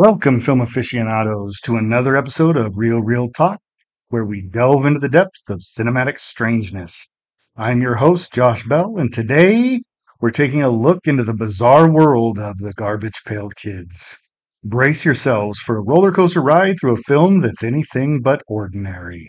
Welcome, film aficionados, to another episode of Real Reel Talk, where we delve into the depths of cinematic strangeness. I'm your host, Josh Bell, and today we're taking a look into the bizarre world of the Garbage Pail Kids. Brace yourselves for a roller coaster ride through a film that's anything but ordinary.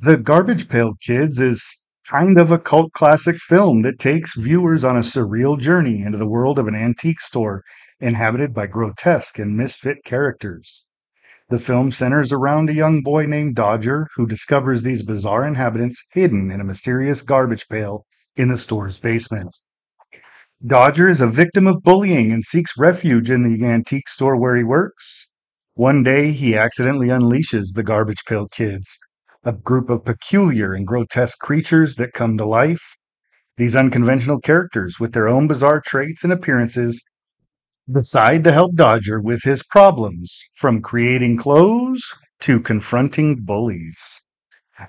The Garbage Pail Kids is kind of a cult classic film that takes viewers on a surreal journey into the world of an antique store inhabited by grotesque and misfit characters. The film centers around a young boy named Dodger who discovers these bizarre inhabitants hidden in a mysterious garbage pail in the store's basement. Dodger is a victim of bullying and seeks refuge in the antique store where he works. One day, he accidentally unleashes the Garbage Pail Kids, a group of peculiar and grotesque creatures that come to life. These unconventional characters, with their own bizarre traits and appearances, decide to help Dodger with his problems, from creating clothes to confronting bullies.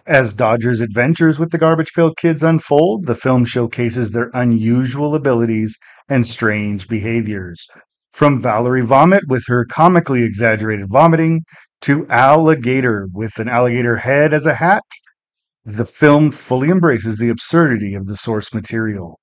As Dodger's adventures with the Garbage Pail Kids unfold, the film showcases their unusual abilities and strange behaviors. From Valerie Vomit with her comically exaggerated vomiting to Ali Gator with an alligator head as a hat, the film fully embraces the absurdity of the source material.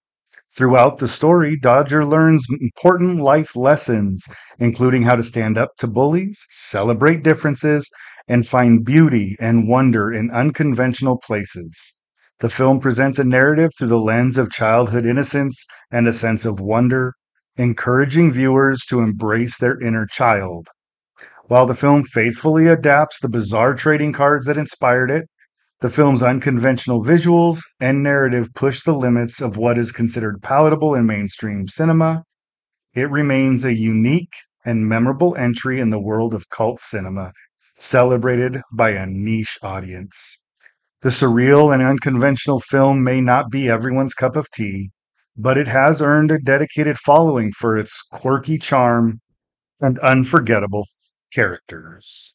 Throughout the story, Dodger learns important life lessons, including how to stand up to bullies, celebrate differences, and find beauty and wonder in unconventional places. The film presents a narrative through the lens of childhood innocence and a sense of wonder, encouraging viewers to embrace their inner child. While the film faithfully adapts the bizarre trading cards that inspired it, the film's unconventional visuals and narrative push the limits of what is considered palatable in mainstream cinema. It remains a unique and memorable entry in the world of cult cinema, celebrated by a niche audience. The surreal and unconventional film may not be everyone's cup of tea, but it has earned a dedicated following for its quirky charm and unforgettable characters.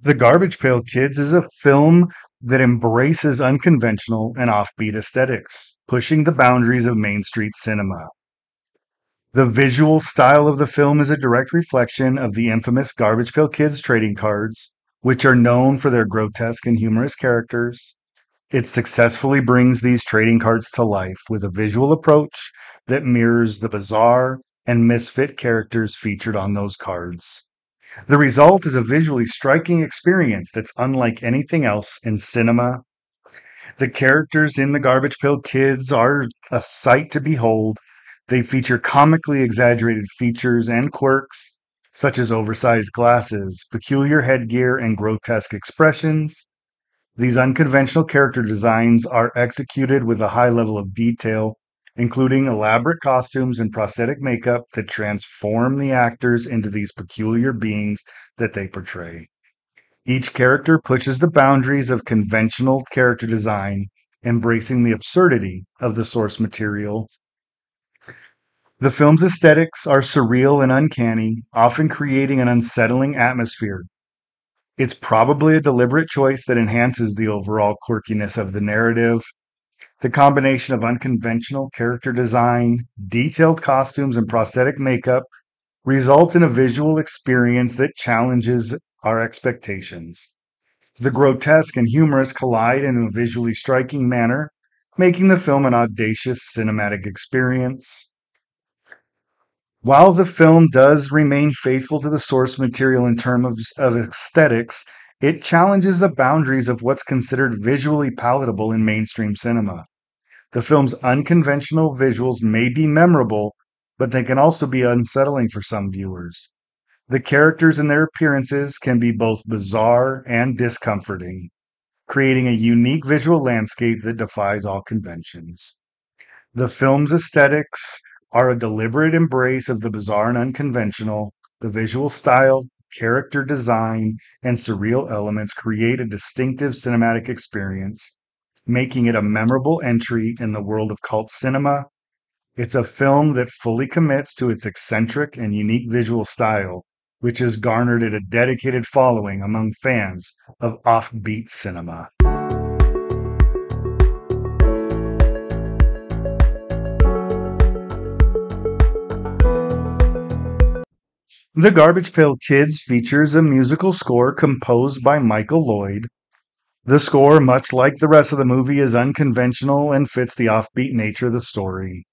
The Garbage Pail Kids is a film that embraces unconventional and offbeat aesthetics, pushing the boundaries of Main Street cinema. The visual style of the film is a direct reflection of the infamous Garbage Pail Kids trading cards, which are known for their grotesque and humorous characters. It successfully brings these trading cards to life with a visual approach that mirrors the bizarre and misfit characters featured on those cards. The result is a visually striking experience that's unlike anything else in cinema. The characters in the Garbage Pail Kids are a sight to behold. They feature comically exaggerated features and quirks, such as oversized glasses, peculiar headgear, and grotesque expressions. These unconventional character designs are executed with a high level of detail including elaborate costumes and prosthetic makeup that transform the actors into these peculiar beings that they portray. Each character pushes the boundaries of conventional character design, embracing the absurdity of the source material. The film's aesthetics are surreal and uncanny, often creating an unsettling atmosphere. It's probably a deliberate choice that enhances the overall quirkiness of the narrative the combination of unconventional character design, detailed costumes, and prosthetic makeup results in a visual experience that challenges our expectations. The grotesque and humorous collide in a visually striking manner, making the film an audacious cinematic experience. While the film does remain faithful to the source material in terms of aesthetics, it challenges the boundaries of what's considered visually palatable in mainstream cinema. The film's unconventional visuals may be memorable, but they can also be unsettling for some viewers. The characters and their appearances can be both bizarre and discomforting, creating a unique visual landscape that defies all conventions. The film's aesthetics are a deliberate embrace of the bizarre and unconventional. The visual style, character design, and surreal elements create a distinctive cinematic experience, making it a memorable entry in the world of cult cinema. It's a film that fully commits to its eccentric and unique visual style, which has garnered it a dedicated following among fans of offbeat cinema. The Garbage Pail Kids features a musical score composed by Michael Lloyd. The score, much like the rest of the movie, is unconventional and fits the offbeat nature of the story.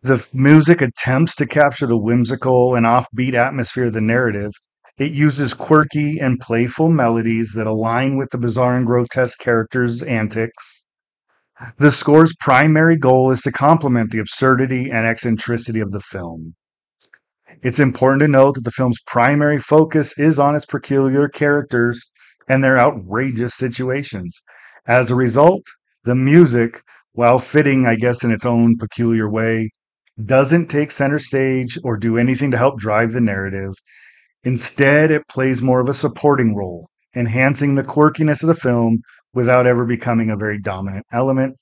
The music attempts to capture the whimsical and offbeat atmosphere of the narrative. It uses quirky and playful melodies that align with the bizarre and grotesque characters' antics. The score's primary goal is to complement the absurdity and eccentricity of the film. It's important to note that the film's primary focus is on its peculiar characters and their outrageous situations. As a result, the music, while fitting, I guess, in its own peculiar way, doesn't take center stage or do anything to help drive the narrative. Instead, it plays more of a supporting role, enhancing the quirkiness of the film without ever becoming a very dominant element.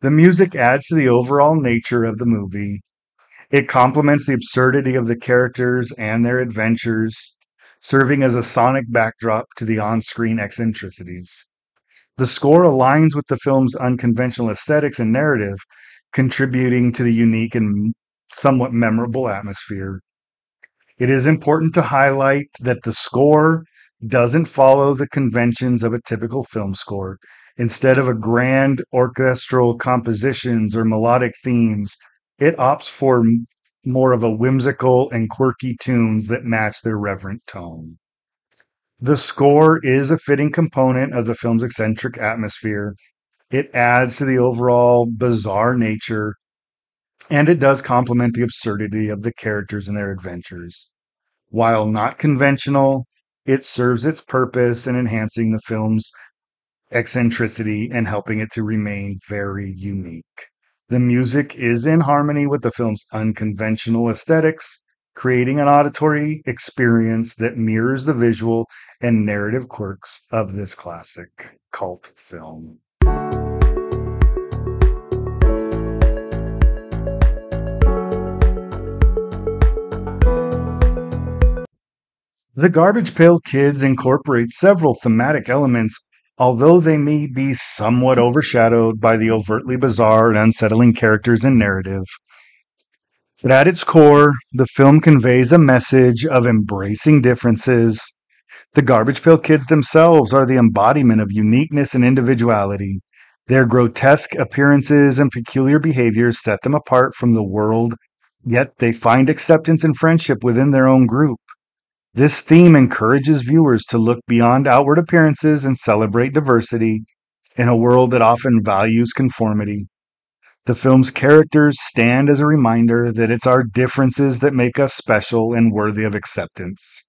The music adds to the overall nature of the movie it complements the absurdity of the characters and their adventures, serving as a sonic backdrop to the on screen eccentricities. The score aligns with the film's unconventional aesthetics and narrative, contributing to the unique and somewhat memorable atmosphere. It is important to highlight that the score doesn't follow the conventions of a typical film score. Instead of a grand orchestral compositions or melodic themes, it opts for more of a whimsical and quirky tunes that match their reverent tone. The score is a fitting component of the film's eccentric atmosphere. It adds to the overall bizarre nature, and it does complement the absurdity of the characters and their adventures. While not conventional, it serves its purpose in enhancing the film's eccentricity and helping it to remain very unique. The music is in harmony with the film's unconventional aesthetics, creating an auditory experience that mirrors the visual and narrative quirks of this classic cult film. The Garbage Pail Kids incorporate several thematic elements although they may be somewhat overshadowed by the overtly bizarre and unsettling characters and narrative. But at its core, the film conveys a message of embracing differences. The Garbage Pail Kids themselves are the embodiment of uniqueness and individuality. Their grotesque appearances and peculiar behaviors set them apart from the world, yet they find acceptance and friendship within their own group. This theme encourages viewers to look beyond outward appearances and celebrate diversity in a world that often values conformity. The film's characters stand as a reminder that it's our differences that make us special and worthy of acceptance.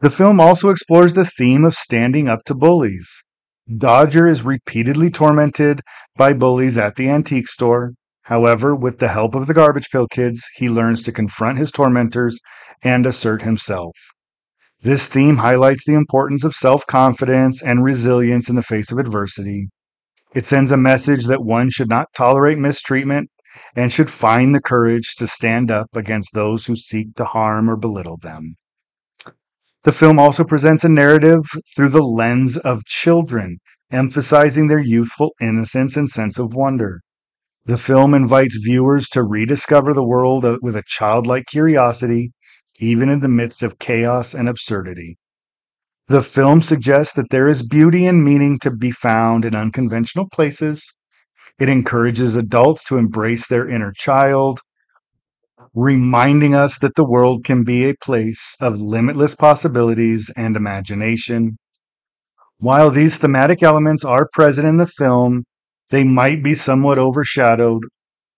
The film also explores the theme of standing up to bullies. Dodger is repeatedly tormented by bullies at the antique store, However, with the help of the Garbage Pail Kids, he learns to confront his tormentors and assert himself. This theme highlights the importance of self confidence and resilience in the face of adversity. It sends a message that one should not tolerate mistreatment and should find the courage to stand up against those who seek to harm or belittle them. The film also presents a narrative through the lens of children, emphasizing their youthful innocence and sense of wonder. The film invites viewers to rediscover the world with a childlike curiosity, even in the midst of chaos and absurdity. The film suggests that there is beauty and meaning to be found in unconventional places. It encourages adults to embrace their inner child, reminding us that the world can be a place of limitless possibilities and imagination. While these thematic elements are present in the film, they might be somewhat overshadowed.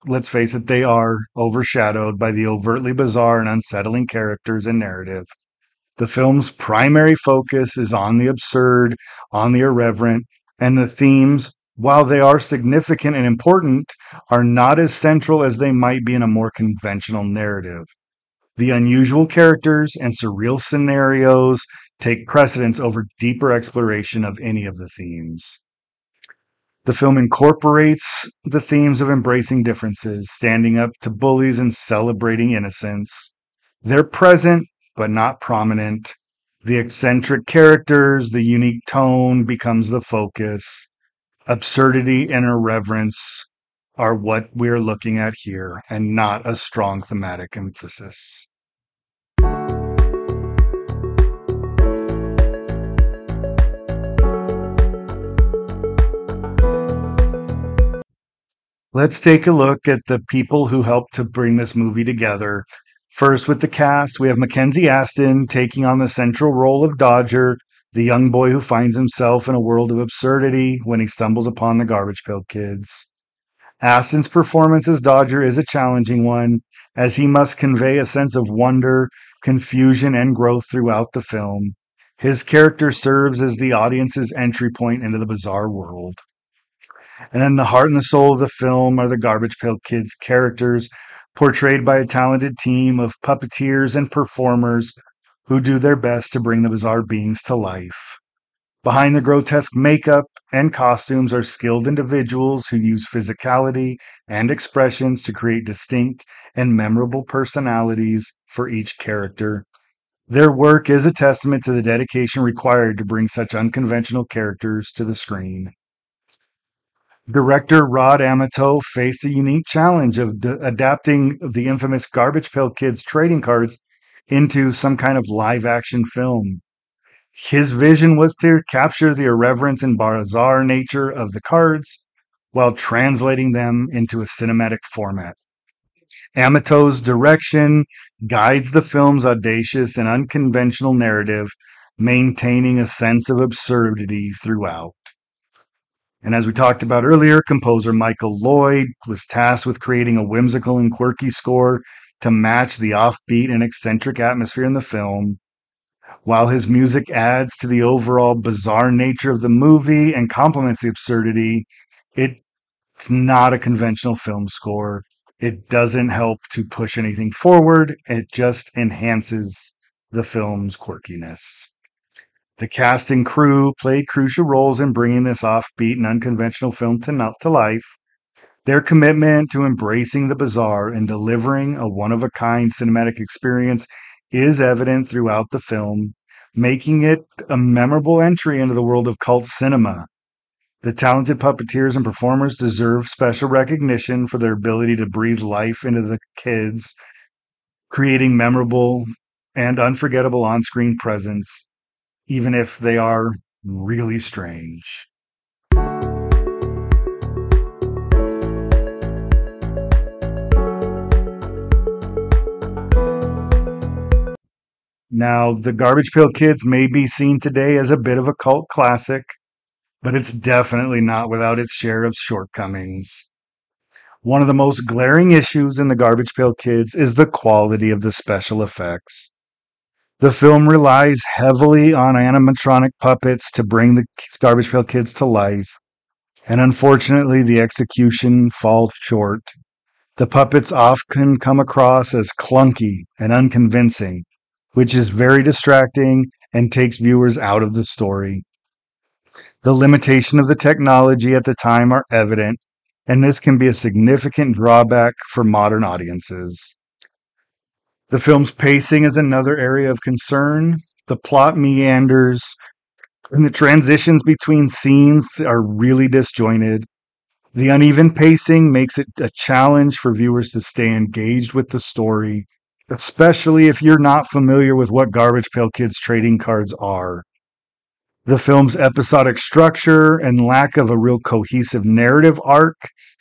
Let's face it, they are overshadowed by the overtly bizarre and unsettling characters and narrative. The film's primary focus is on the absurd, on the irreverent, and the themes, while they are significant and important, are not as central as they might be in a more conventional narrative. The unusual characters and surreal scenarios take precedence over deeper exploration of any of the themes. The film incorporates the themes of embracing differences, standing up to bullies, and celebrating innocence. They're present, but not prominent. The eccentric characters, the unique tone becomes the focus. Absurdity and irreverence are what we're looking at here, and not a strong thematic emphasis. Let's take a look at the people who helped to bring this movie together. First, with the cast, we have Mackenzie Astin taking on the central role of Dodger, the young boy who finds himself in a world of absurdity when he stumbles upon the Garbage Pail Kids. Astin's performance as Dodger is a challenging one, as he must convey a sense of wonder, confusion, and growth throughout the film. His character serves as the audience's entry point into the bizarre world. And then the heart and the soul of the film are the Garbage Pail Kids characters, portrayed by a talented team of puppeteers and performers who do their best to bring the bizarre beings to life. Behind the grotesque makeup and costumes are skilled individuals who use physicality and expressions to create distinct and memorable personalities for each character. Their work is a testament to the dedication required to bring such unconventional characters to the screen. Director Rod Amateau faced a unique challenge of d- adapting the infamous Garbage Pail Kids trading cards into some kind of live action film. His vision was to capture the irreverence and bizarre nature of the cards while translating them into a cinematic format. Amateau's direction guides the film's audacious and unconventional narrative, maintaining a sense of absurdity throughout. And as we talked about earlier, composer Michael Lloyd was tasked with creating a whimsical and quirky score to match the offbeat and eccentric atmosphere in the film. While his music adds to the overall bizarre nature of the movie and complements the absurdity, it's not a conventional film score. It doesn't help to push anything forward, it just enhances the film's quirkiness. The cast and crew played crucial roles in bringing this offbeat and unconventional film to, to life. Their commitment to embracing the bizarre and delivering a one of a kind cinematic experience is evident throughout the film, making it a memorable entry into the world of cult cinema. The talented puppeteers and performers deserve special recognition for their ability to breathe life into the kids, creating memorable and unforgettable on screen presence even if they are really strange. Now, the Garbage Pail Kids may be seen today as a bit of a cult classic, but it's definitely not without its share of shortcomings. One of the most glaring issues in the Garbage Pail Kids is the quality of the special effects. The film relies heavily on animatronic puppets to bring the Garbage Pail Kids to life, and unfortunately, the execution falls short. The puppets often come across as clunky and unconvincing, which is very distracting and takes viewers out of the story. The limitation of the technology at the time are evident, and this can be a significant drawback for modern audiences. The film's pacing is another area of concern. The plot meanders and the transitions between scenes are really disjointed. The uneven pacing makes it a challenge for viewers to stay engaged with the story, especially if you're not familiar with what Garbage Pail Kids trading cards are. The film's episodic structure and lack of a real cohesive narrative arc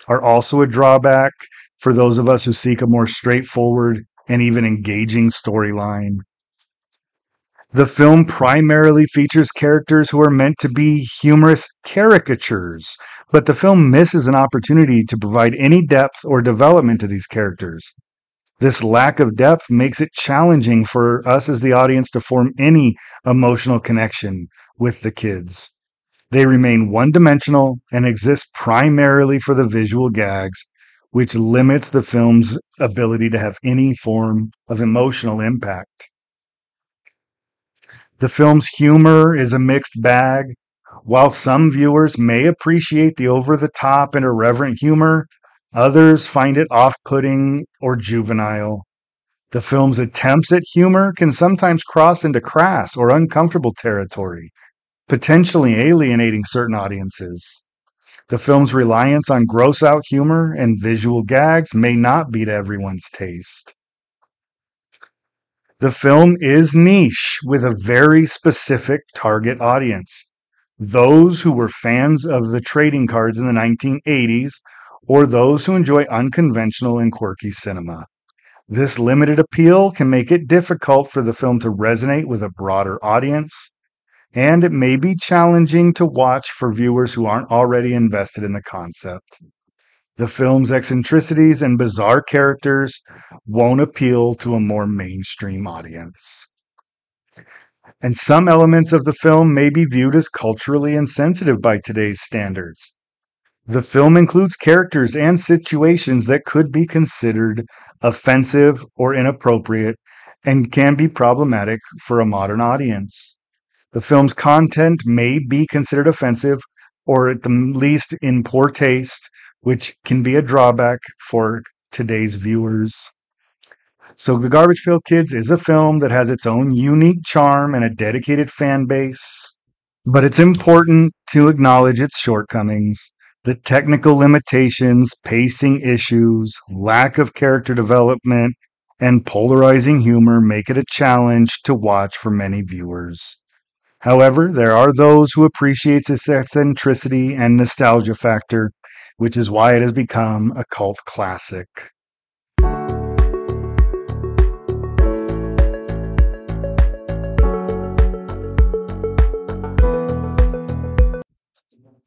are also a drawback for those of us who seek a more straightforward and even engaging storyline. The film primarily features characters who are meant to be humorous caricatures, but the film misses an opportunity to provide any depth or development to these characters. This lack of depth makes it challenging for us as the audience to form any emotional connection with the kids. They remain one dimensional and exist primarily for the visual gags which limits the film's ability to have any form of emotional impact. The film's humor is a mixed bag. While some viewers may appreciate the over the top and irreverent humor, others find it off putting or juvenile. The film's attempts at humor can sometimes cross into crass or uncomfortable territory, potentially alienating certain audiences. The film's reliance on gross out humor and visual gags may not be to everyone's taste. The film is niche with a very specific target audience those who were fans of the trading cards in the 1980s or those who enjoy unconventional and quirky cinema. This limited appeal can make it difficult for the film to resonate with a broader audience, and it may be challenging to watch for viewers who aren't already invested in the concept. The film's eccentricities and bizarre characters won't appeal to a more mainstream audience. And some elements of the film may be viewed as culturally insensitive by today's standards. The film includes characters and situations that could be considered offensive or inappropriate and can be problematic for a modern audience. The film's content may be considered offensive or at the least in poor taste, which can be a drawback for today's viewers. So, The Garbage Pail Kids is a film that has its own unique charm and a dedicated fan base, but it's important to acknowledge its shortcomings. The technical limitations, pacing issues, lack of character development, and polarizing humor make it a challenge to watch for many viewers. However, there are those who appreciate its eccentricity and nostalgia factor, which is why it has become a cult classic.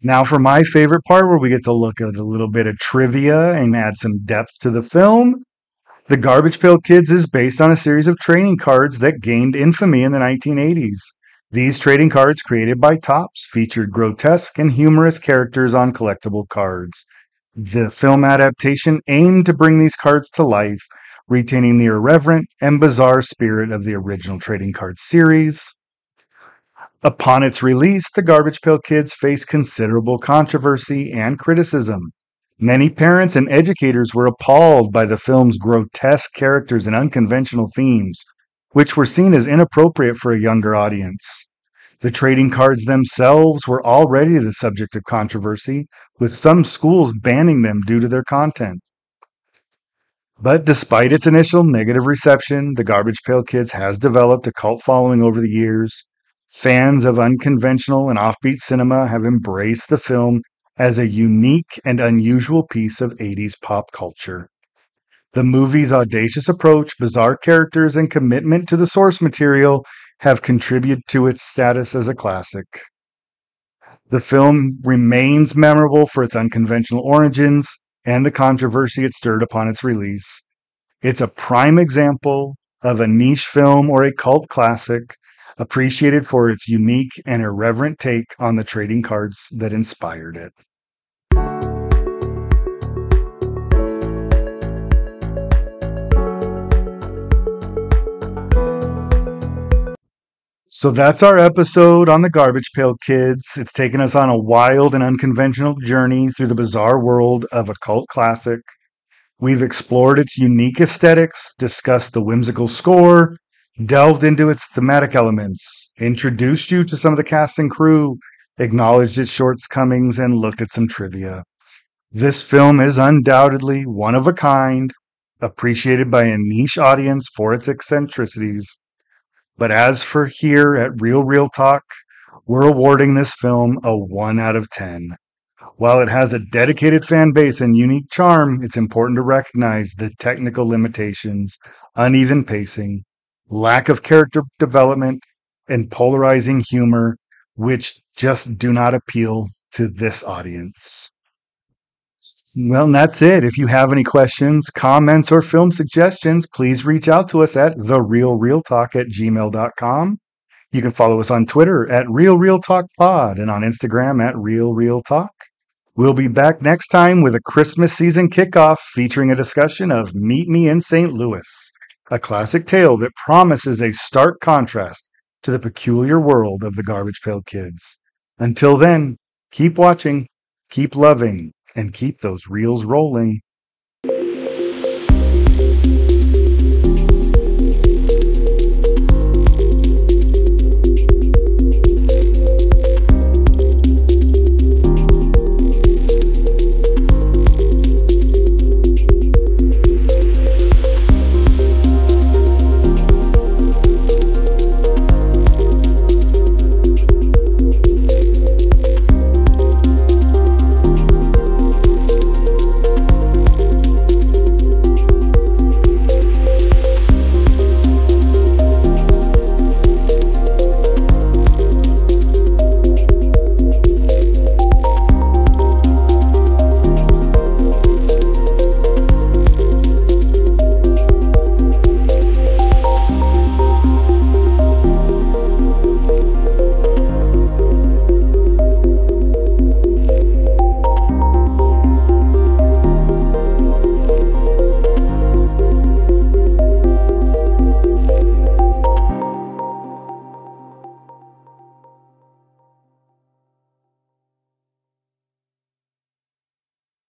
Now, for my favorite part, where we get to look at a little bit of trivia and add some depth to the film. The Garbage Pail Kids is based on a series of trading cards that gained infamy in the 1980s. These trading cards, created by Topps, featured grotesque and humorous characters on collectible cards. The film adaptation aimed to bring these cards to life, retaining the irreverent and bizarre spirit of the original trading card series. Upon its release, the Garbage Pail Kids faced considerable controversy and criticism. Many parents and educators were appalled by the film's grotesque characters and unconventional themes, which were seen as inappropriate for a younger audience. The trading cards themselves were already the subject of controversy, with some schools banning them due to their content. But despite its initial negative reception, the Garbage Pail Kids has developed a cult following over the years. Fans of unconventional and offbeat cinema have embraced the film as a unique and unusual piece of 80s pop culture. The movie's audacious approach, bizarre characters, and commitment to the source material have contributed to its status as a classic. The film remains memorable for its unconventional origins and the controversy it stirred upon its release. It's a prime example of a niche film or a cult classic appreciated for its unique and irreverent take on the trading cards that inspired it. So that's our episode on the Garbage Pail Kids. It's taken us on a wild and unconventional journey through the bizarre world of a cult classic. We've explored its unique aesthetics, discussed the whimsical score, delved into its thematic elements, introduced you to some of the cast and crew, acknowledged its shortcomings, and looked at some trivia. This film is undoubtedly one of a kind, appreciated by a niche audience for its eccentricities. But as for here at Real Reel Talk, we're awarding this film a 1 out of 10. While it has a dedicated fan base and unique charm, it's important to recognize the technical limitations, uneven pacing, lack of character development, and polarizing humor, which just do not appeal to this audience. Well, that's it. If you have any questions, comments, or film suggestions, please reach out to us at therealrealtalk at gmail.com. You can follow us on Twitter at Real Real Talk Pod and on Instagram at Real Reel Talk. We'll be back next time with a Christmas season kickoff featuring a discussion of Meet Me in St. Louis a classic tale that promises a stark contrast to the peculiar world of the Garbage Pail Kids. Until then, keep watching, keep loving, and keep those reels rolling.